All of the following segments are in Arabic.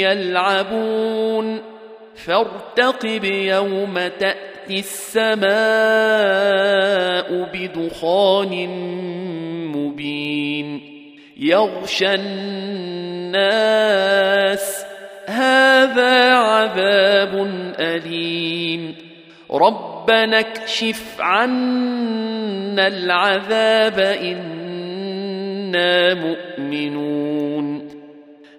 يلعبون فارتقب يوم تاتي السماء بدخان مبين يغشى الناس هذا عذاب اليم ربنا اكشف عنا العذاب أنا مؤمنون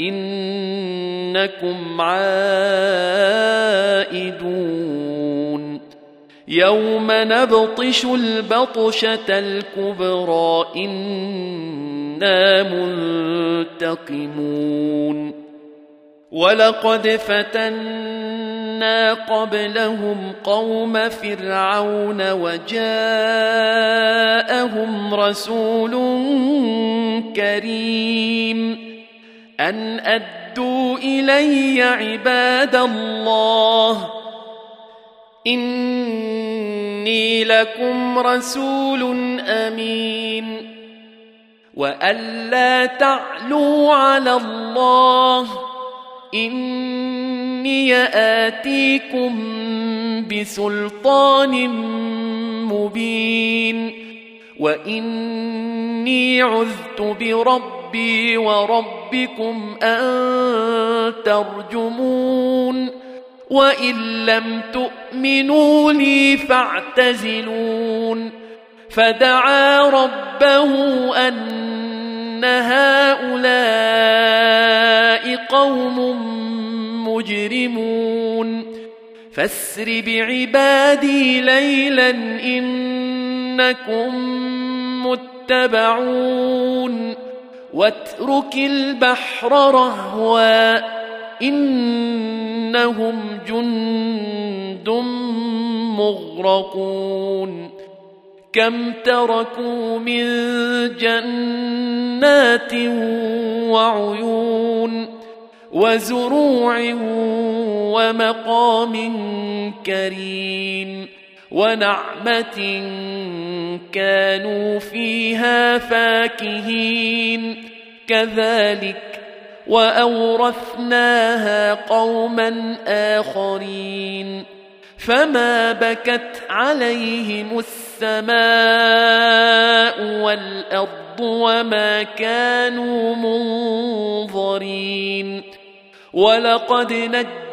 إنكم عائدون. يوم نبطش البطشة الكبرى إنا منتقمون. ولقد فتنا قبلهم قوم فرعون وجاءهم رسول كريم. أن أدوا إلي عباد الله. إني لكم رسول أمين. وأن لا تعلوا على الله. إني آتيكم بسلطان مبين. واني عذت بربي وربكم ان ترجمون وان لم تؤمنوا لي فاعتزلون فدعا ربه ان هؤلاء قوم مجرمون فاسر بعبادي ليلا إنكم متبعون واترك البحر رهوا إنهم جند مغرقون كم تركوا من جنات وعيون وزروع ومقام كريم ونعمة كانوا فيها فاكهين. كذلك وأورثناها قوما آخرين. فما بكت عليهم السماء والأرض وما كانوا منظرين. ولقد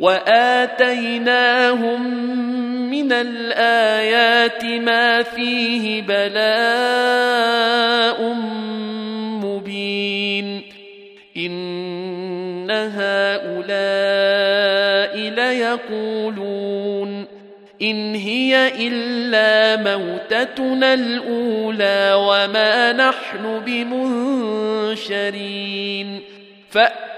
وآتيناهم من الآيات ما فيه بلاء مبين. إن هؤلاء ليقولون إن هي إلا موتتنا الأولى وما نحن بمنشرين.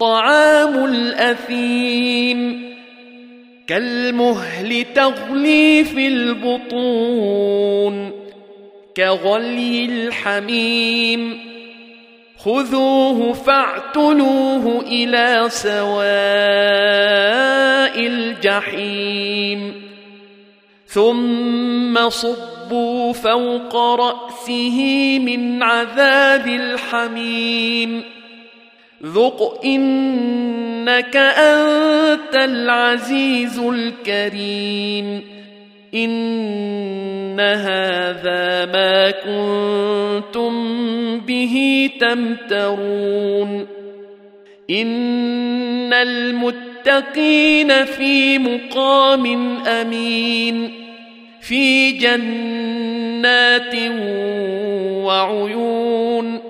طعام الأثيم. كالمهل تغلي في البطون كغلي الحميم. خذوه فاعتلوه إلى سواء الجحيم. ثم صبوا فوق رأسه من عذاب الحميم. ذق انك انت العزيز الكريم ان هذا ما كنتم به تمترون ان المتقين في مقام امين في جنات وعيون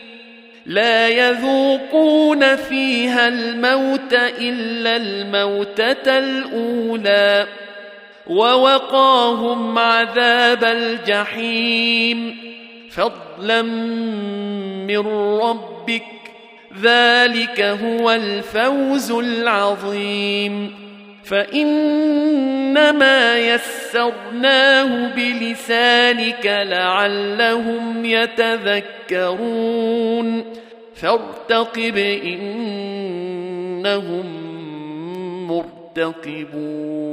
لا يذوقون فيها الموت إلا الموتة الأولى ووقاهم عذاب الجحيم. فضلا من ربك ذلك هو الفوز العظيم. فإنما يسرناه بلسانك لعلهم يتذكرون. فارتقب إنهم مرتقبون.